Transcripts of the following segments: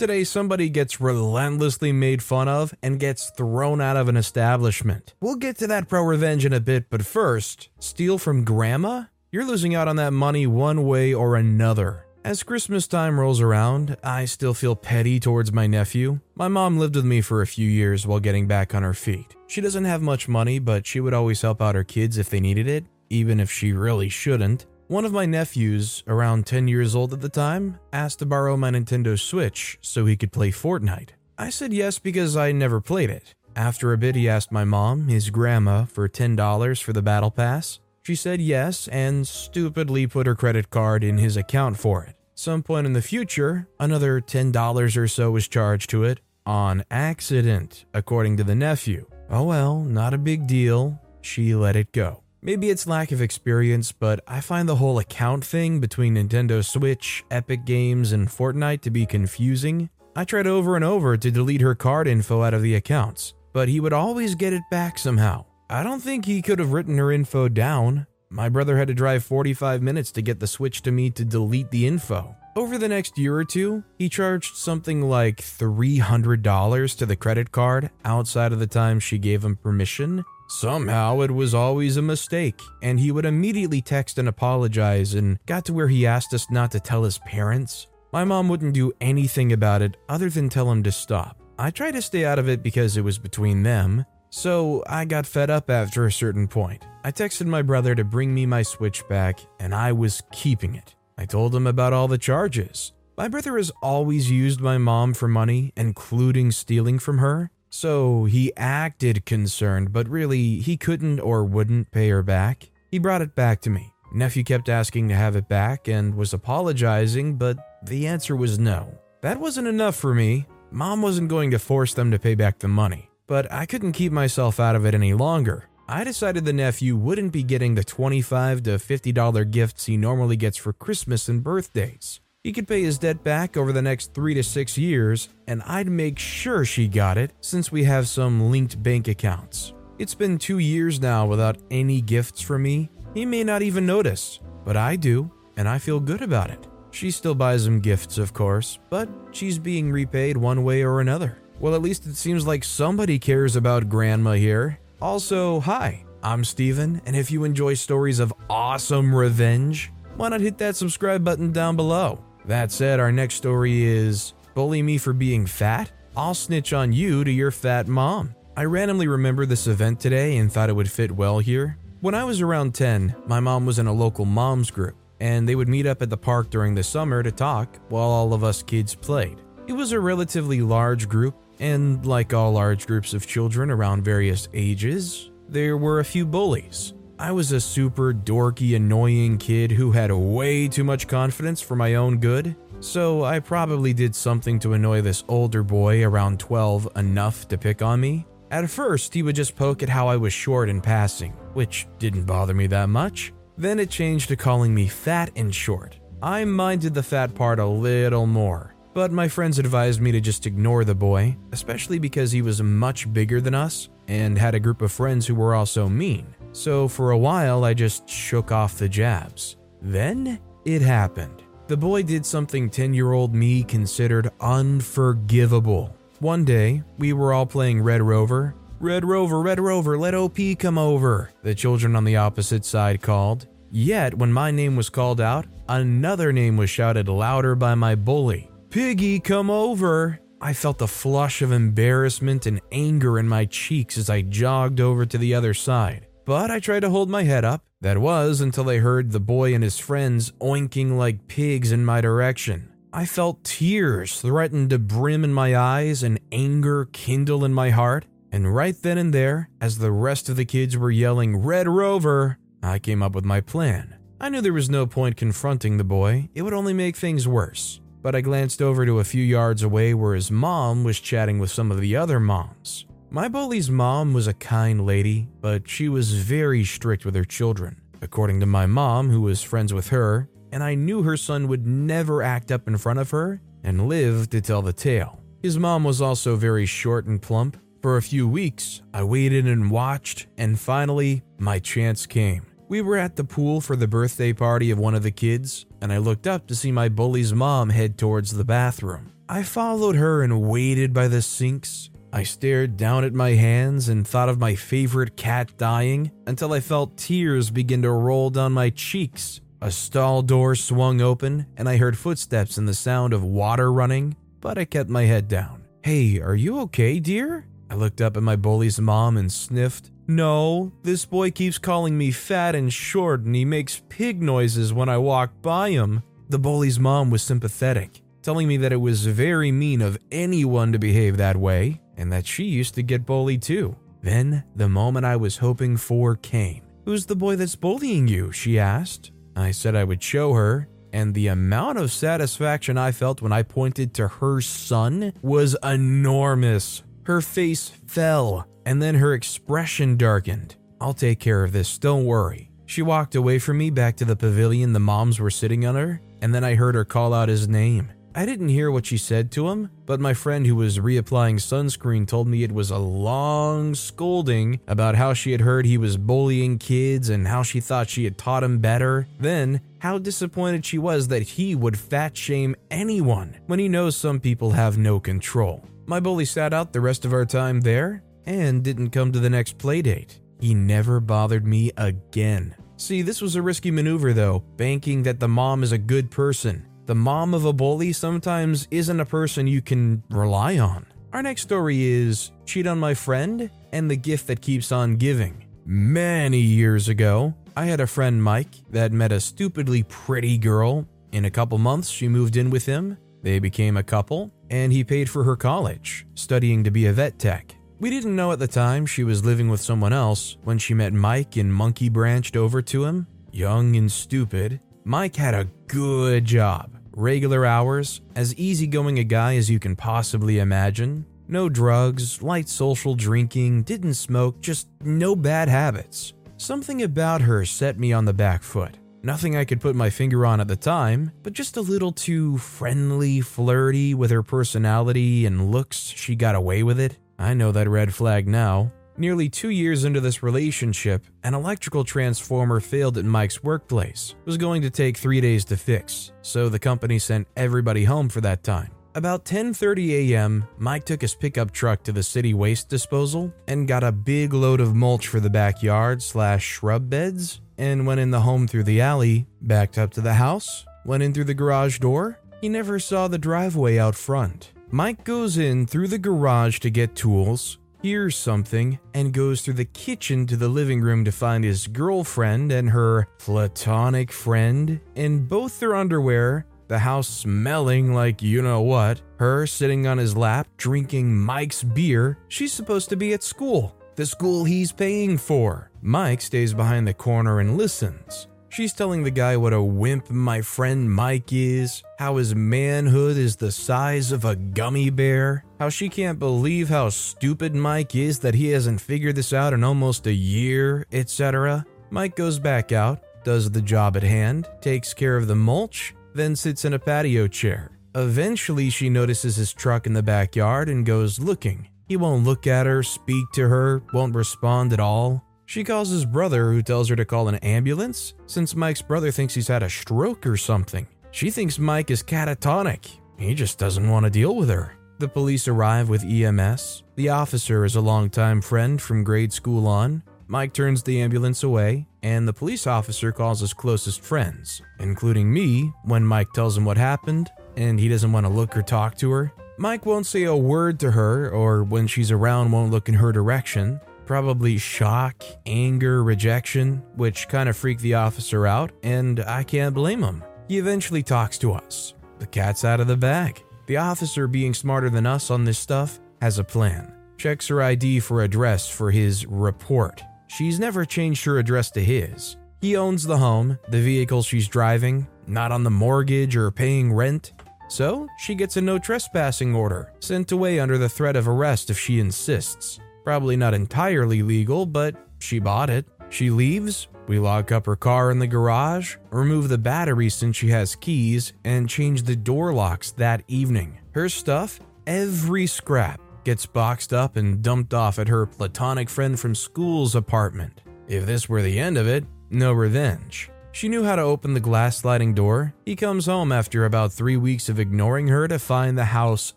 Today, somebody gets relentlessly made fun of and gets thrown out of an establishment. We'll get to that pro revenge in a bit, but first, steal from grandma? You're losing out on that money one way or another. As Christmas time rolls around, I still feel petty towards my nephew. My mom lived with me for a few years while getting back on her feet. She doesn't have much money, but she would always help out her kids if they needed it, even if she really shouldn't. One of my nephews, around 10 years old at the time, asked to borrow my Nintendo Switch so he could play Fortnite. I said yes because I never played it. After a bit, he asked my mom, his grandma, for $10 for the Battle Pass. She said yes and stupidly put her credit card in his account for it. Some point in the future, another $10 or so was charged to it on accident, according to the nephew. Oh well, not a big deal. She let it go. Maybe it's lack of experience, but I find the whole account thing between Nintendo Switch, Epic Games, and Fortnite to be confusing. I tried over and over to delete her card info out of the accounts, but he would always get it back somehow. I don't think he could have written her info down. My brother had to drive 45 minutes to get the Switch to me to delete the info. Over the next year or two, he charged something like $300 to the credit card outside of the time she gave him permission. Somehow it was always a mistake, and he would immediately text and apologize and got to where he asked us not to tell his parents. My mom wouldn't do anything about it other than tell him to stop. I tried to stay out of it because it was between them, so I got fed up after a certain point. I texted my brother to bring me my Switch back, and I was keeping it. I told him about all the charges. My brother has always used my mom for money, including stealing from her, so he acted concerned, but really, he couldn't or wouldn't pay her back. He brought it back to me. Nephew kept asking to have it back and was apologizing, but the answer was no. That wasn't enough for me. Mom wasn't going to force them to pay back the money, but I couldn't keep myself out of it any longer. I decided the nephew wouldn't be getting the 25 to $50 gifts he normally gets for Christmas and birthdays. He could pay his debt back over the next three to six years, and I'd make sure she got it since we have some linked bank accounts. It's been two years now without any gifts from me. He may not even notice, but I do, and I feel good about it. She still buys him gifts, of course, but she's being repaid one way or another. Well, at least it seems like somebody cares about Grandma here. Also, hi, I'm Steven, and if you enjoy stories of awesome revenge, why not hit that subscribe button down below? That said, our next story is Bully Me for Being Fat? I'll snitch on you to your fat mom. I randomly remember this event today and thought it would fit well here. When I was around 10, my mom was in a local moms group, and they would meet up at the park during the summer to talk while all of us kids played. It was a relatively large group, and like all large groups of children around various ages, there were a few bullies. I was a super dorky, annoying kid who had way too much confidence for my own good, so I probably did something to annoy this older boy around 12 enough to pick on me. At first, he would just poke at how I was short in passing, which didn't bother me that much. Then it changed to calling me fat and short. I minded the fat part a little more, but my friends advised me to just ignore the boy, especially because he was much bigger than us and had a group of friends who were also mean. So for a while, I just shook off the jabs. Then it happened. The boy did something 10 year old me considered unforgivable. One day, we were all playing Red Rover. Red Rover, Red Rover, let OP come over, the children on the opposite side called. Yet, when my name was called out, another name was shouted louder by my bully Piggy, come over! I felt a flush of embarrassment and anger in my cheeks as I jogged over to the other side. But I tried to hold my head up. That was until I heard the boy and his friends oinking like pigs in my direction. I felt tears threaten to brim in my eyes and anger kindle in my heart. And right then and there, as the rest of the kids were yelling, Red Rover, I came up with my plan. I knew there was no point confronting the boy, it would only make things worse. But I glanced over to a few yards away where his mom was chatting with some of the other moms. My bully's mom was a kind lady, but she was very strict with her children. According to my mom, who was friends with her, and I knew her son would never act up in front of her and live to tell the tale. His mom was also very short and plump. For a few weeks, I waited and watched, and finally, my chance came. We were at the pool for the birthday party of one of the kids, and I looked up to see my bully's mom head towards the bathroom. I followed her and waited by the sinks. I stared down at my hands and thought of my favorite cat dying until I felt tears begin to roll down my cheeks. A stall door swung open, and I heard footsteps and the sound of water running, but I kept my head down. Hey, are you okay, dear? I looked up at my bully's mom and sniffed. No, this boy keeps calling me fat and short, and he makes pig noises when I walk by him. The bully's mom was sympathetic, telling me that it was very mean of anyone to behave that way, and that she used to get bullied too. Then, the moment I was hoping for came. Who's the boy that's bullying you? she asked. I said I would show her, and the amount of satisfaction I felt when I pointed to her son was enormous. Her face fell, and then her expression darkened. I'll take care of this, don't worry. She walked away from me back to the pavilion the moms were sitting under, and then I heard her call out his name. I didn't hear what she said to him, but my friend who was reapplying sunscreen told me it was a long scolding about how she had heard he was bullying kids and how she thought she had taught him better. Then, how disappointed she was that he would fat shame anyone when he knows some people have no control. My bully sat out the rest of our time there and didn't come to the next playdate. He never bothered me again. See, this was a risky maneuver though, banking that the mom is a good person the mom of a bully sometimes isn't a person you can rely on. Our next story is Cheat on My Friend and the Gift That Keeps On Giving. Many years ago, I had a friend, Mike, that met a stupidly pretty girl. In a couple months, she moved in with him. They became a couple, and he paid for her college, studying to be a vet tech. We didn't know at the time she was living with someone else when she met Mike and monkey branched over to him. Young and stupid, Mike had a good job regular hours, as easygoing a guy as you can possibly imagine. No drugs, light social drinking, didn't smoke, just no bad habits. Something about her set me on the back foot. Nothing I could put my finger on at the time, but just a little too friendly, flirty with her personality and looks, she got away with it. I know that red flag now. Nearly two years into this relationship, an electrical transformer failed at Mike's workplace. It was going to take three days to fix, so the company sent everybody home for that time. About 10:30 a.m., Mike took his pickup truck to the city waste disposal and got a big load of mulch for the backyard slash shrub beds, and went in the home through the alley, backed up to the house, went in through the garage door. He never saw the driveway out front. Mike goes in through the garage to get tools, hears something, and goes through the kitchen to the living room to find his girlfriend and her platonic friend in both their underwear, the house smelling like you know what, her sitting on his lap drinking Mike's beer. She's supposed to be at school, the school he's paying for. Mike stays behind the corner and listens. She's telling the guy what a wimp my friend Mike is, how his manhood is the size of a gummy bear, how she can't believe how stupid Mike is that he hasn't figured this out in almost a year, etc. Mike goes back out, does the job at hand, takes care of the mulch, then sits in a patio chair. Eventually, she notices his truck in the backyard and goes looking. He won't look at her, speak to her, won't respond at all. She calls his brother, who tells her to call an ambulance, since Mike's brother thinks he's had a stroke or something. She thinks Mike is catatonic. He just doesn't want to deal with her. The police arrive with EMS. The officer is a longtime friend from grade school on. Mike turns the ambulance away, and the police officer calls his closest friends, including me, when Mike tells him what happened and he doesn't want to look or talk to her. Mike won't say a word to her, or when she's around, won't look in her direction probably shock, anger, rejection, which kind of freaked the officer out, and I can't blame him. He eventually talks to us. The cat's out of the bag. The officer, being smarter than us on this stuff, has a plan. Checks her ID for address for his report. She's never changed her address to his. He owns the home, the vehicle she's driving, not on the mortgage or paying rent. So she gets a no trespassing order, sent away under the threat of arrest if she insists. Probably not entirely legal, but she bought it. She leaves, we lock up her car in the garage, remove the battery since she has keys, and change the door locks that evening. Her stuff, every scrap, gets boxed up and dumped off at her platonic friend from school's apartment. If this were the end of it, no revenge. She knew how to open the glass sliding door. He comes home after about three weeks of ignoring her to find the house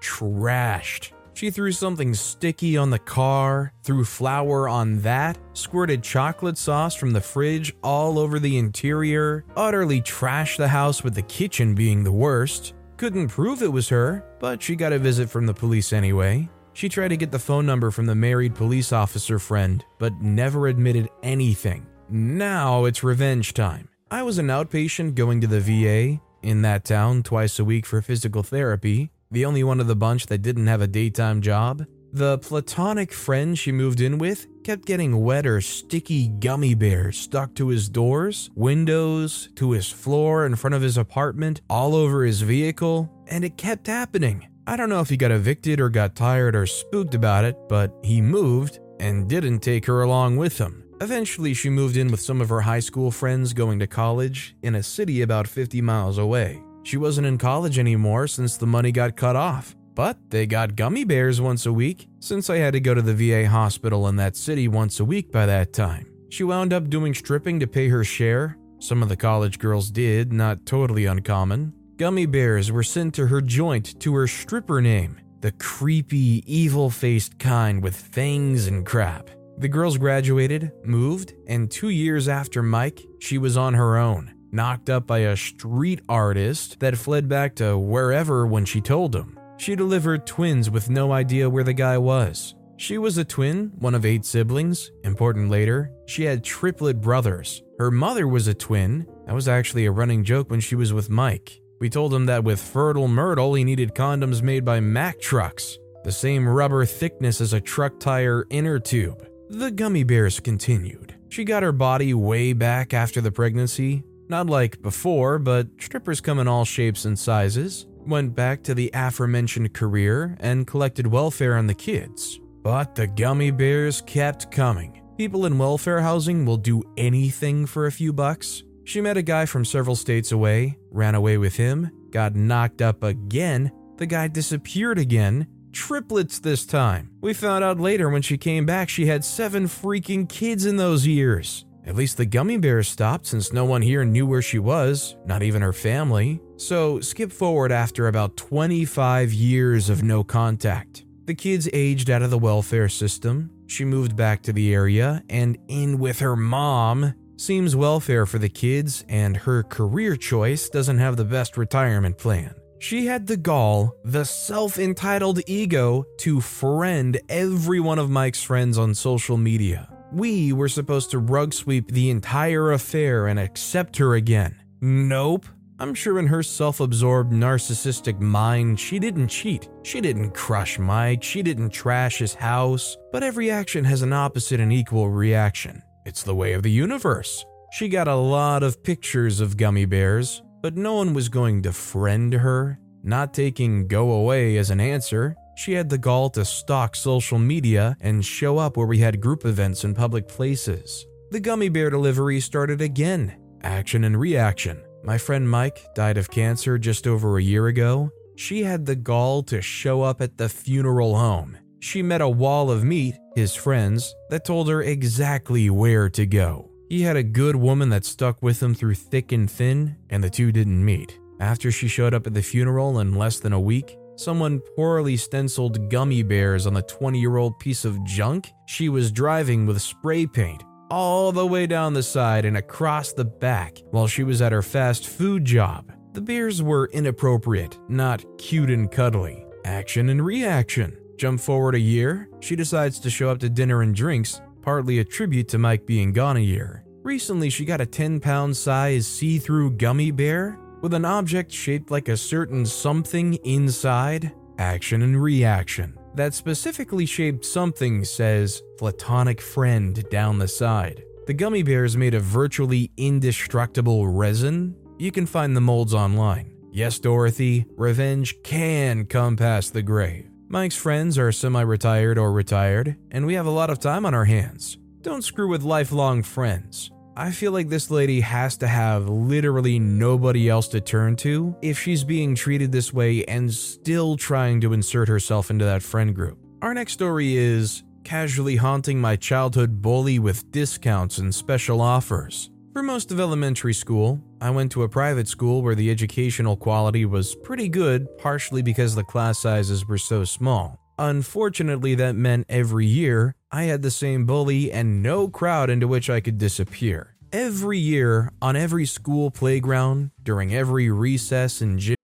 trashed. She threw something sticky on the car, threw flour on that, squirted chocolate sauce from the fridge all over the interior, utterly trashed the house with the kitchen being the worst. Couldn't prove it was her, but she got a visit from the police anyway. She tried to get the phone number from the married police officer friend, but never admitted anything. Now it's revenge time. I was an outpatient going to the VA in that town twice a week for physical therapy, the only one of the bunch that didn't have a daytime job. The platonic friend she moved in with kept getting wet or sticky gummy bears stuck to his doors, windows, to his floor in front of his apartment, all over his vehicle, and it kept happening. I don't know if he got evicted or got tired or spooked about it, but he moved and didn't take her along with him. Eventually, she moved in with some of her high school friends going to college in a city about 50 miles away. She wasn't in college anymore since the money got cut off, but they got gummy bears once a week since I had to go to the VA hospital in that city once a week by that time. She wound up doing stripping to pay her share. Some of the college girls did, not totally uncommon. Gummy bears were sent to her joint to her stripper name, the creepy, evil faced kind with fangs and crap. The girls graduated, moved, and two years after Mike, she was on her own, knocked up by a street artist that fled back to wherever when she told him. She delivered twins with no idea where the guy was. She was a twin, one of eight siblings. Important later, she had triplet brothers. Her mother was a twin. That was actually a running joke when she was with Mike. We told him that with fertile Myrtle, he needed condoms made by Mack trucks, the same rubber thickness as a truck tire inner tube. The gummy bears continued. She got her body way back after the pregnancy. Not like before, but strippers come in all shapes and sizes. Went back to the aforementioned career and collected welfare on the kids. But the gummy bears kept coming. People in welfare housing will do anything for a few bucks. She met a guy from several states away, ran away with him, got knocked up again, the guy disappeared again, triplets this time. We found out later when she came back she had seven freaking kids in those years. At least the gummy bears stopped since no one here knew where she was, not even her family. So, skip forward after about 25 years of no contact. The kids aged out of the welfare system. She moved back to the area and in with her mom. Seems welfare for the kids, and her career choice doesn't have the best retirement plan. She had the gall, the self entitled ego, to friend every one of Mike's friends on social media. We were supposed to rug sweep the entire affair and accept her again. Nope. I'm sure in her self absorbed narcissistic mind, she didn't cheat. She didn't crush Mike. She didn't trash his house. But every action has an opposite and equal reaction. It's the way of the universe. She got a lot of pictures of gummy bears, but no one was going to friend her. Not taking go away as an answer, she had the gall to stalk social media and show up where we had group events in public places. The gummy bear delivery started again. Action and reaction. My friend Mike died of cancer just over a year ago. She had the gall to show up at the funeral home. She met a wall of meat, his friends, that told her exactly where to go. He had a good woman that stuck with him through thick and thin, and the two didn't meet. After she showed up at the funeral in less than a week, someone poorly stenciled gummy bears on the 20 year old piece of junk she was driving with spray paint all the way down the side and across the back while she was at her fast food job. The bears were inappropriate, not cute and cuddly. Action and reaction. Jump forward a year, she decides to show up to dinner and drinks, partly a tribute to Mike being gone a year. Recently, she got a 10 pound size see through gummy bear with an object shaped like a certain something inside. Action and reaction. That specifically shaped something says platonic friend down the side. The gummy bears made of virtually indestructible resin. You can find the molds online. Yes, Dorothy, revenge can come past the grave. Mike's friends are semi retired or retired, and we have a lot of time on our hands. Don't screw with lifelong friends. I feel like this lady has to have literally nobody else to turn to if she's being treated this way and still trying to insert herself into that friend group. Our next story is casually haunting my childhood bully with discounts and special offers. For most of elementary school, I went to a private school where the educational quality was pretty good, partially because the class sizes were so small. Unfortunately, that meant every year I had the same bully and no crowd into which I could disappear. Every year, on every school playground, during every recess and gym.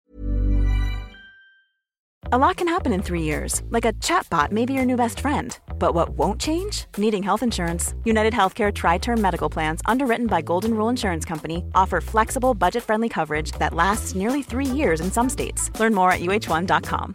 A lot can happen in three years, like a chatbot may be your new best friend. But what won't change? Needing health insurance. United Healthcare Tri Term Medical Plans, underwritten by Golden Rule Insurance Company, offer flexible, budget friendly coverage that lasts nearly three years in some states. Learn more at uh1.com.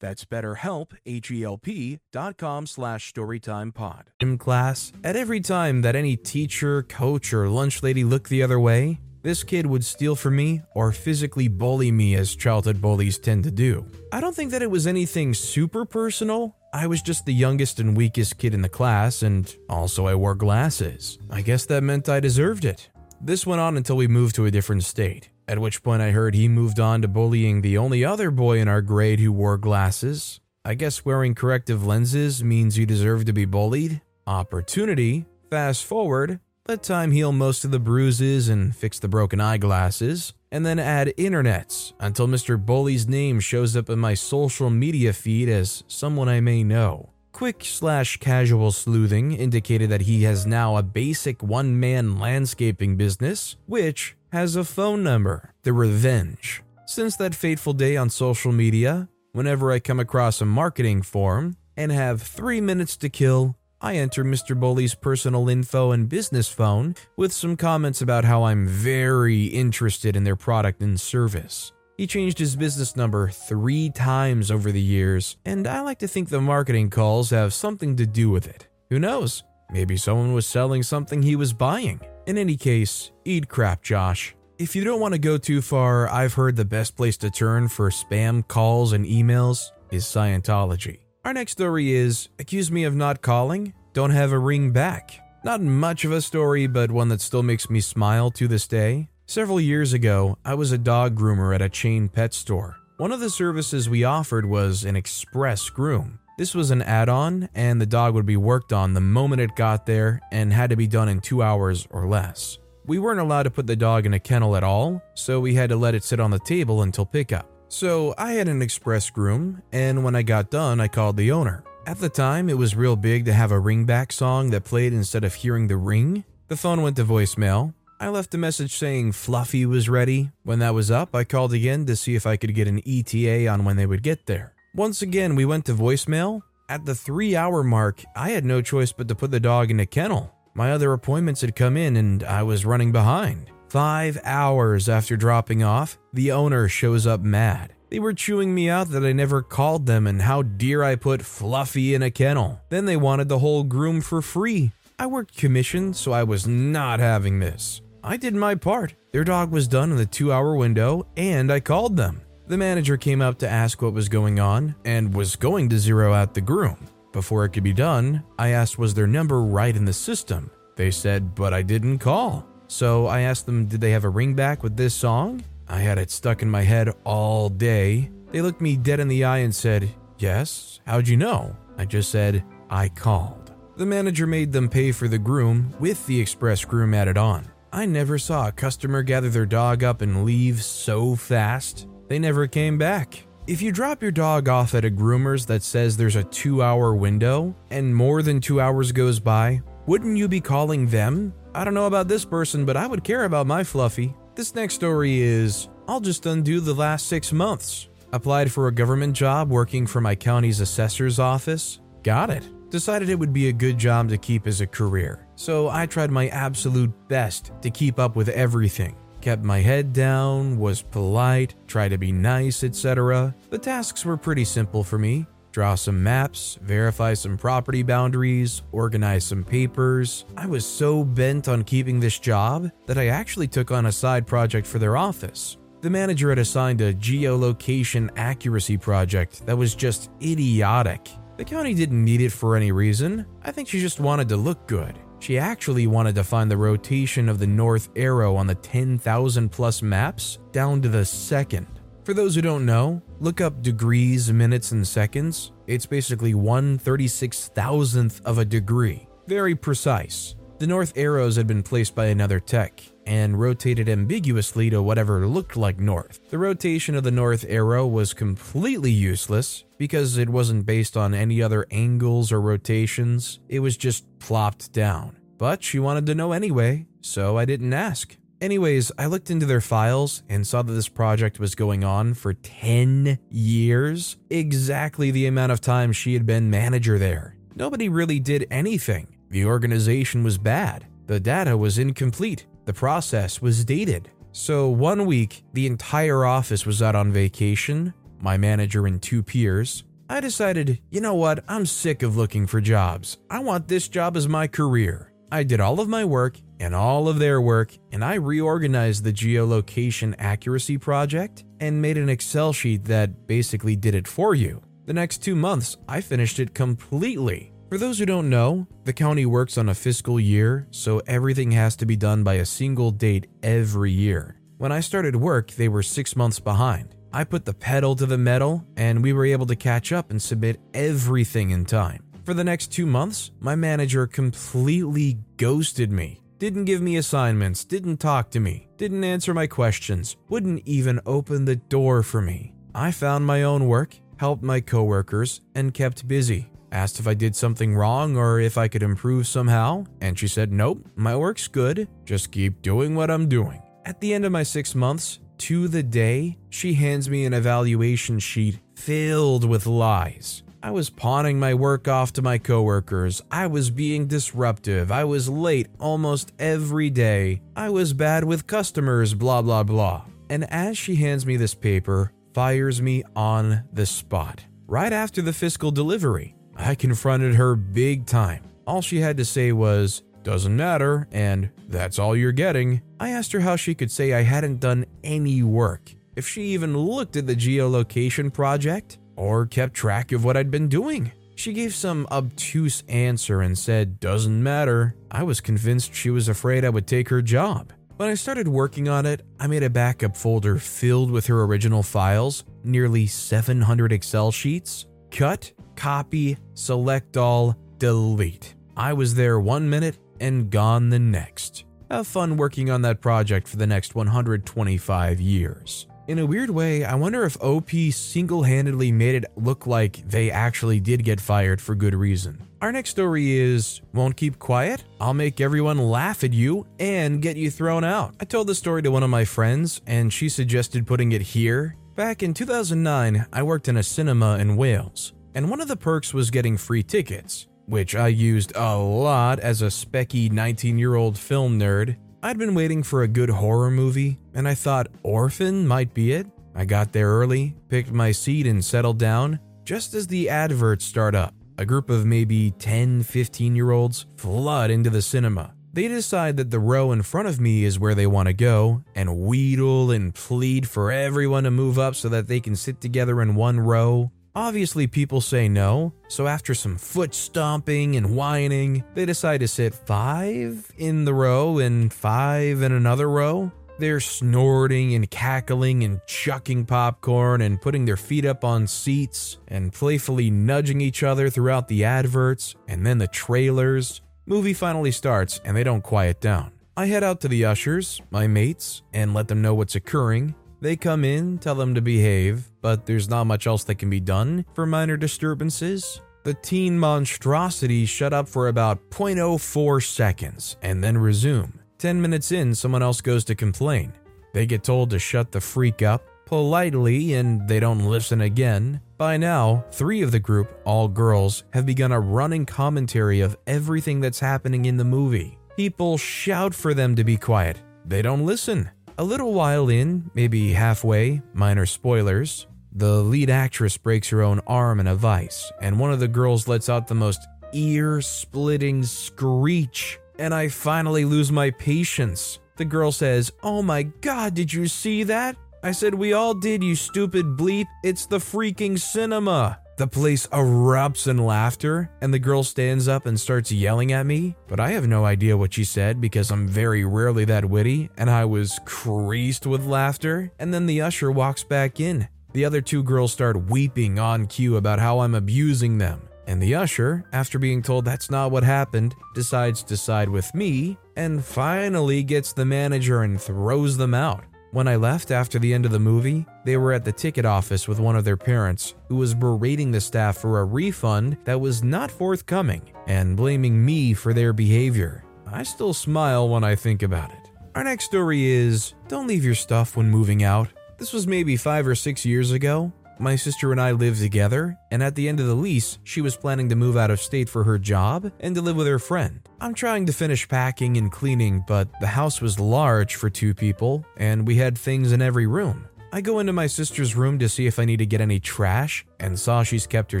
That's betterhelp, H-E-L-P dot com slash storytimepod. Gym class, at every time that any teacher, coach, or lunch lady looked the other way, this kid would steal from me or physically bully me as childhood bullies tend to do. I don't think that it was anything super personal. I was just the youngest and weakest kid in the class, and also I wore glasses. I guess that meant I deserved it. This went on until we moved to a different state, at which point I heard he moved on to bullying the only other boy in our grade who wore glasses. I guess wearing corrective lenses means you deserve to be bullied. Opportunity. Fast forward, let time heal most of the bruises and fix the broken eyeglasses, and then add internets until Mr. Bully's name shows up in my social media feed as someone I may know. Quick slash casual sleuthing indicated that he has now a basic one man landscaping business, which has a phone number, The Revenge. Since that fateful day on social media, whenever I come across a marketing form and have three minutes to kill, I enter Mr. Bully's personal info and business phone with some comments about how I'm very interested in their product and service. He changed his business number three times over the years, and I like to think the marketing calls have something to do with it. Who knows? Maybe someone was selling something he was buying. In any case, eat crap, Josh. If you don't want to go too far, I've heard the best place to turn for spam calls and emails is Scientology. Our next story is Accuse Me of Not Calling, Don't Have a Ring Back. Not much of a story, but one that still makes me smile to this day. Several years ago, I was a dog groomer at a chain pet store. One of the services we offered was an express groom. This was an add on, and the dog would be worked on the moment it got there and had to be done in two hours or less. We weren't allowed to put the dog in a kennel at all, so we had to let it sit on the table until pickup. So I had an express groom, and when I got done, I called the owner. At the time, it was real big to have a ringback song that played instead of hearing the ring. The phone went to voicemail. I left a message saying Fluffy was ready. When that was up, I called again to see if I could get an ETA on when they would get there. Once again, we went to voicemail. At the three hour mark, I had no choice but to put the dog in a kennel. My other appointments had come in and I was running behind. Five hours after dropping off, the owner shows up mad. They were chewing me out that I never called them and how dear I put Fluffy in a kennel. Then they wanted the whole groom for free. I worked commission, so I was not having this. I did my part. Their dog was done in the two hour window, and I called them. The manager came up to ask what was going on and was going to zero out the groom. Before it could be done, I asked was their number right in the system. They said, but I didn't call. So I asked them, did they have a ringback with this song? I had it stuck in my head all day. They looked me dead in the eye and said, Yes, how'd you know? I just said, I called. The manager made them pay for the groom with the express groom added on. I never saw a customer gather their dog up and leave so fast. They never came back. If you drop your dog off at a groomer's that says there's a two hour window and more than two hours goes by, wouldn't you be calling them? I don't know about this person, but I would care about my Fluffy. This next story is I'll just undo the last six months. Applied for a government job working for my county's assessor's office. Got it. Decided it would be a good job to keep as a career. So I tried my absolute best to keep up with everything. Kept my head down, was polite, tried to be nice, etc. The tasks were pretty simple for me draw some maps, verify some property boundaries, organize some papers. I was so bent on keeping this job that I actually took on a side project for their office. The manager had assigned a geolocation accuracy project that was just idiotic. The county didn't need it for any reason. I think she just wanted to look good. She actually wanted to find the rotation of the north arrow on the 10,000 plus maps down to the second. For those who don't know, look up degrees, minutes, and seconds. It's basically 1 36,000th of a degree. Very precise. The north arrows had been placed by another tech and rotated ambiguously to whatever looked like north. The rotation of the north arrow was completely useless because it wasn't based on any other angles or rotations, it was just plopped down. But she wanted to know anyway, so I didn't ask. Anyways, I looked into their files and saw that this project was going on for 10 years, exactly the amount of time she had been manager there. Nobody really did anything. The organization was bad, the data was incomplete, the process was dated. So, one week, the entire office was out on vacation, my manager and two peers. I decided, you know what, I'm sick of looking for jobs. I want this job as my career. I did all of my work and all of their work, and I reorganized the geolocation accuracy project and made an Excel sheet that basically did it for you. The next two months, I finished it completely. For those who don't know, the county works on a fiscal year, so everything has to be done by a single date every year. When I started work, they were six months behind. I put the pedal to the metal, and we were able to catch up and submit everything in time. For the next two months, my manager completely ghosted me didn't give me assignments, didn't talk to me, didn't answer my questions, wouldn't even open the door for me. I found my own work, helped my coworkers, and kept busy. Asked if I did something wrong or if I could improve somehow, and she said, Nope, my work's good, just keep doing what I'm doing. At the end of my six months, to the day, she hands me an evaluation sheet filled with lies. I was pawning my work off to my coworkers. I was being disruptive. I was late almost every day. I was bad with customers, blah, blah, blah. And as she hands me this paper, fires me on the spot. Right after the fiscal delivery, I confronted her big time. All she had to say was, doesn't matter, and that's all you're getting. I asked her how she could say I hadn't done any work, if she even looked at the geolocation project, or kept track of what I'd been doing. She gave some obtuse answer and said, Doesn't matter. I was convinced she was afraid I would take her job. When I started working on it, I made a backup folder filled with her original files, nearly 700 Excel sheets. Cut, copy, select all, delete. I was there one minute and gone the next. Have fun working on that project for the next 125 years. In a weird way, I wonder if OP single handedly made it look like they actually did get fired for good reason. Our next story is Won't Keep Quiet? I'll make everyone laugh at you and get you thrown out. I told this story to one of my friends, and she suggested putting it here. Back in 2009, I worked in a cinema in Wales, and one of the perks was getting free tickets, which I used a lot as a specky 19 year old film nerd. I'd been waiting for a good horror movie, and I thought Orphan might be it. I got there early, picked my seat, and settled down just as the adverts start up a group of maybe 10, 15 year olds flood into the cinema. They decide that the row in front of me is where they want to go and wheedle and plead for everyone to move up so that they can sit together in one row. Obviously, people say no, so after some foot stomping and whining, they decide to sit five in the row and five in another row. They're snorting and cackling and chucking popcorn and putting their feet up on seats and playfully nudging each other throughout the adverts and then the trailers. Movie finally starts and they don't quiet down. I head out to the ushers, my mates, and let them know what's occurring. They come in, tell them to behave, but there's not much else that can be done for minor disturbances. The teen monstrosity shut up for about 0.04 seconds and then resume. 10 minutes in, someone else goes to complain. They get told to shut the freak up politely and they don't listen again. By now, three of the group, all girls, have begun a running commentary of everything that's happening in the movie. People shout for them to be quiet. They don't listen. A little while in, maybe halfway, minor spoilers, the lead actress breaks her own arm in a vice, and one of the girls lets out the most ear splitting screech and I finally lose my patience. The girl says, Oh my god, did you see that? I said, We all did, you stupid bleep. It's the freaking cinema. The place erupts in laughter, and the girl stands up and starts yelling at me. But I have no idea what she said because I'm very rarely that witty, and I was creased with laughter. And then the usher walks back in. The other two girls start weeping on cue about how I'm abusing them. And the usher, after being told that's not what happened, decides to side with me and finally gets the manager and throws them out. When I left after the end of the movie, they were at the ticket office with one of their parents, who was berating the staff for a refund that was not forthcoming and blaming me for their behavior. I still smile when I think about it. Our next story is Don't leave your stuff when moving out. This was maybe five or six years ago, my sister and I lived together, and at the end of the lease, she was planning to move out of state for her job and to live with her friend. I'm trying to finish packing and cleaning, but the house was large for two people, and we had things in every room. I go into my sister's room to see if I need to get any trash, and saw she's kept her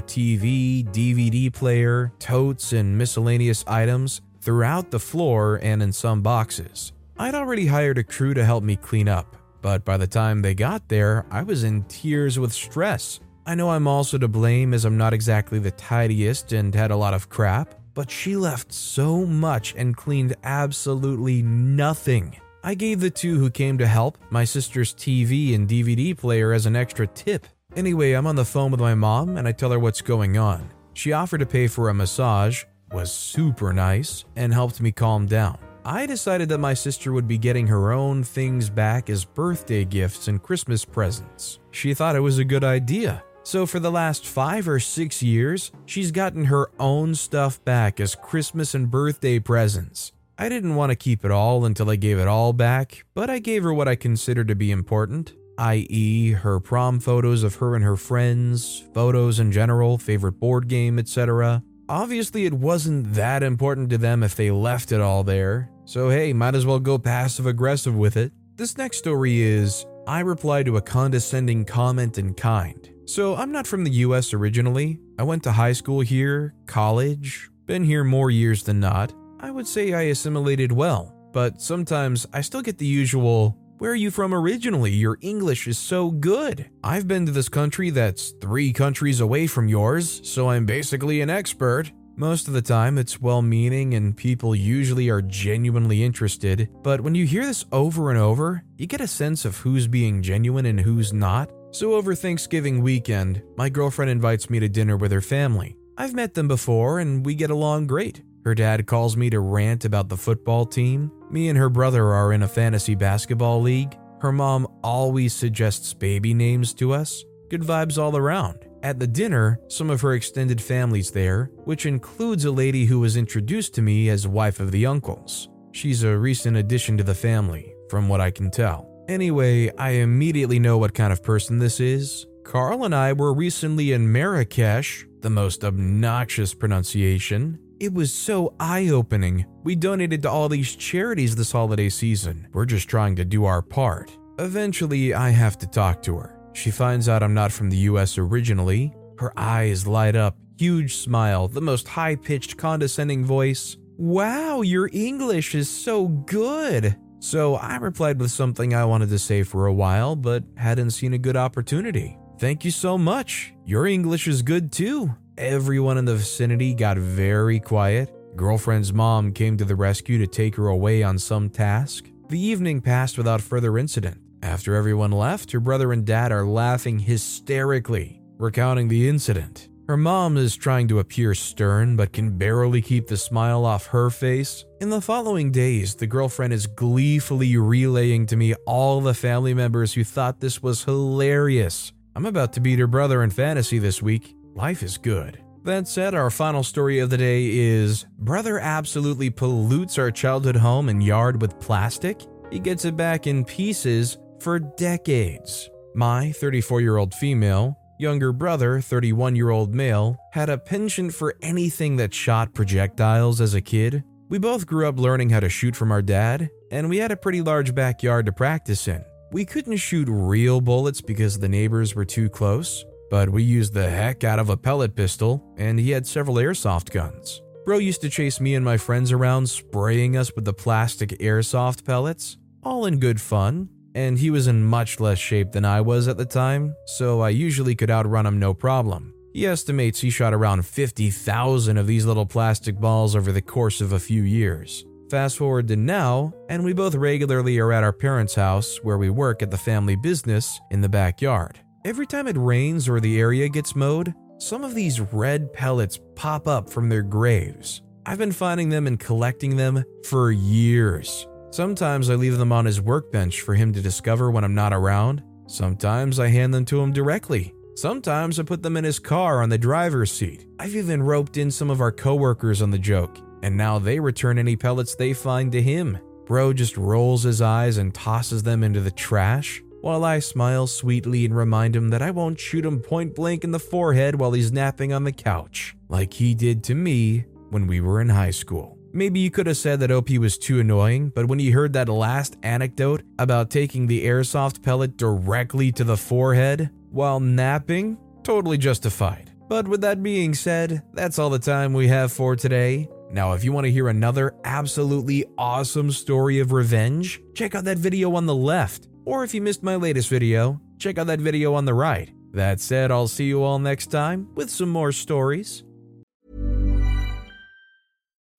TV, DVD player, totes, and miscellaneous items throughout the floor and in some boxes. I'd already hired a crew to help me clean up, but by the time they got there, I was in tears with stress. I know I'm also to blame as I'm not exactly the tidiest and had a lot of crap, but she left so much and cleaned absolutely nothing. I gave the two who came to help my sister's TV and DVD player as an extra tip. Anyway, I'm on the phone with my mom and I tell her what's going on. She offered to pay for a massage, was super nice, and helped me calm down. I decided that my sister would be getting her own things back as birthday gifts and Christmas presents. She thought it was a good idea. So, for the last five or six years, she's gotten her own stuff back as Christmas and birthday presents. I didn't want to keep it all until I gave it all back, but I gave her what I considered to be important, i.e., her prom photos of her and her friends, photos in general, favorite board game, etc. Obviously, it wasn't that important to them if they left it all there, so hey, might as well go passive aggressive with it. This next story is I reply to a condescending comment in kind. So, I'm not from the US originally. I went to high school here, college, been here more years than not. I would say I assimilated well, but sometimes I still get the usual, where are you from originally? Your English is so good. I've been to this country that's three countries away from yours, so I'm basically an expert. Most of the time, it's well meaning and people usually are genuinely interested, but when you hear this over and over, you get a sense of who's being genuine and who's not. So, over Thanksgiving weekend, my girlfriend invites me to dinner with her family. I've met them before and we get along great. Her dad calls me to rant about the football team. Me and her brother are in a fantasy basketball league. Her mom always suggests baby names to us. Good vibes all around. At the dinner, some of her extended family's there, which includes a lady who was introduced to me as wife of the uncles. She's a recent addition to the family, from what I can tell. Anyway, I immediately know what kind of person this is. Carl and I were recently in Marrakesh, the most obnoxious pronunciation. It was so eye opening. We donated to all these charities this holiday season. We're just trying to do our part. Eventually, I have to talk to her. She finds out I'm not from the US originally. Her eyes light up, huge smile, the most high pitched, condescending voice. Wow, your English is so good. So I replied with something I wanted to say for a while, but hadn't seen a good opportunity. Thank you so much. Your English is good too. Everyone in the vicinity got very quiet. Girlfriend's mom came to the rescue to take her away on some task. The evening passed without further incident. After everyone left, her brother and dad are laughing hysterically, recounting the incident. Her mom is trying to appear stern but can barely keep the smile off her face. In the following days, the girlfriend is gleefully relaying to me all the family members who thought this was hilarious. I'm about to beat her brother in fantasy this week. Life is good. That said, our final story of the day is Brother absolutely pollutes our childhood home and yard with plastic. He gets it back in pieces for decades. My 34 year old female younger brother, 31 year old male, had a penchant for anything that shot projectiles as a kid. We both grew up learning how to shoot from our dad, and we had a pretty large backyard to practice in. We couldn't shoot real bullets because the neighbors were too close, but we used the heck out of a pellet pistol, and he had several airsoft guns. Bro used to chase me and my friends around, spraying us with the plastic airsoft pellets, all in good fun, and he was in much less shape than I was at the time, so I usually could outrun him no problem. He estimates he shot around 50,000 of these little plastic balls over the course of a few years. Fast forward to now, and we both regularly are at our parents' house where we work at the family business in the backyard. Every time it rains or the area gets mowed, some of these red pellets pop up from their graves. I've been finding them and collecting them for years. Sometimes I leave them on his workbench for him to discover when I'm not around. Sometimes I hand them to him directly. Sometimes I put them in his car on the driver's seat. I've even roped in some of our coworkers on the joke, and now they return any pellets they find to him. Bro just rolls his eyes and tosses them into the trash, while I smile sweetly and remind him that I won't shoot him point blank in the forehead while he's napping on the couch, like he did to me when we were in high school. Maybe you could have said that OP was too annoying, but when you heard that last anecdote about taking the airsoft pellet directly to the forehead while napping, totally justified. But with that being said, that's all the time we have for today. Now, if you want to hear another absolutely awesome story of revenge, check out that video on the left. Or if you missed my latest video, check out that video on the right. That said, I'll see you all next time with some more stories.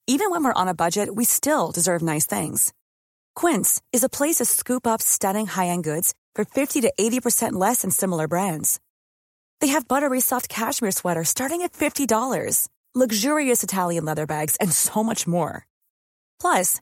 Even when we're on a budget, we still deserve nice things. Quince is a place to scoop up stunning high end goods for 50 to 80% less than similar brands. They have buttery soft cashmere sweaters starting at $50, luxurious Italian leather bags, and so much more. Plus,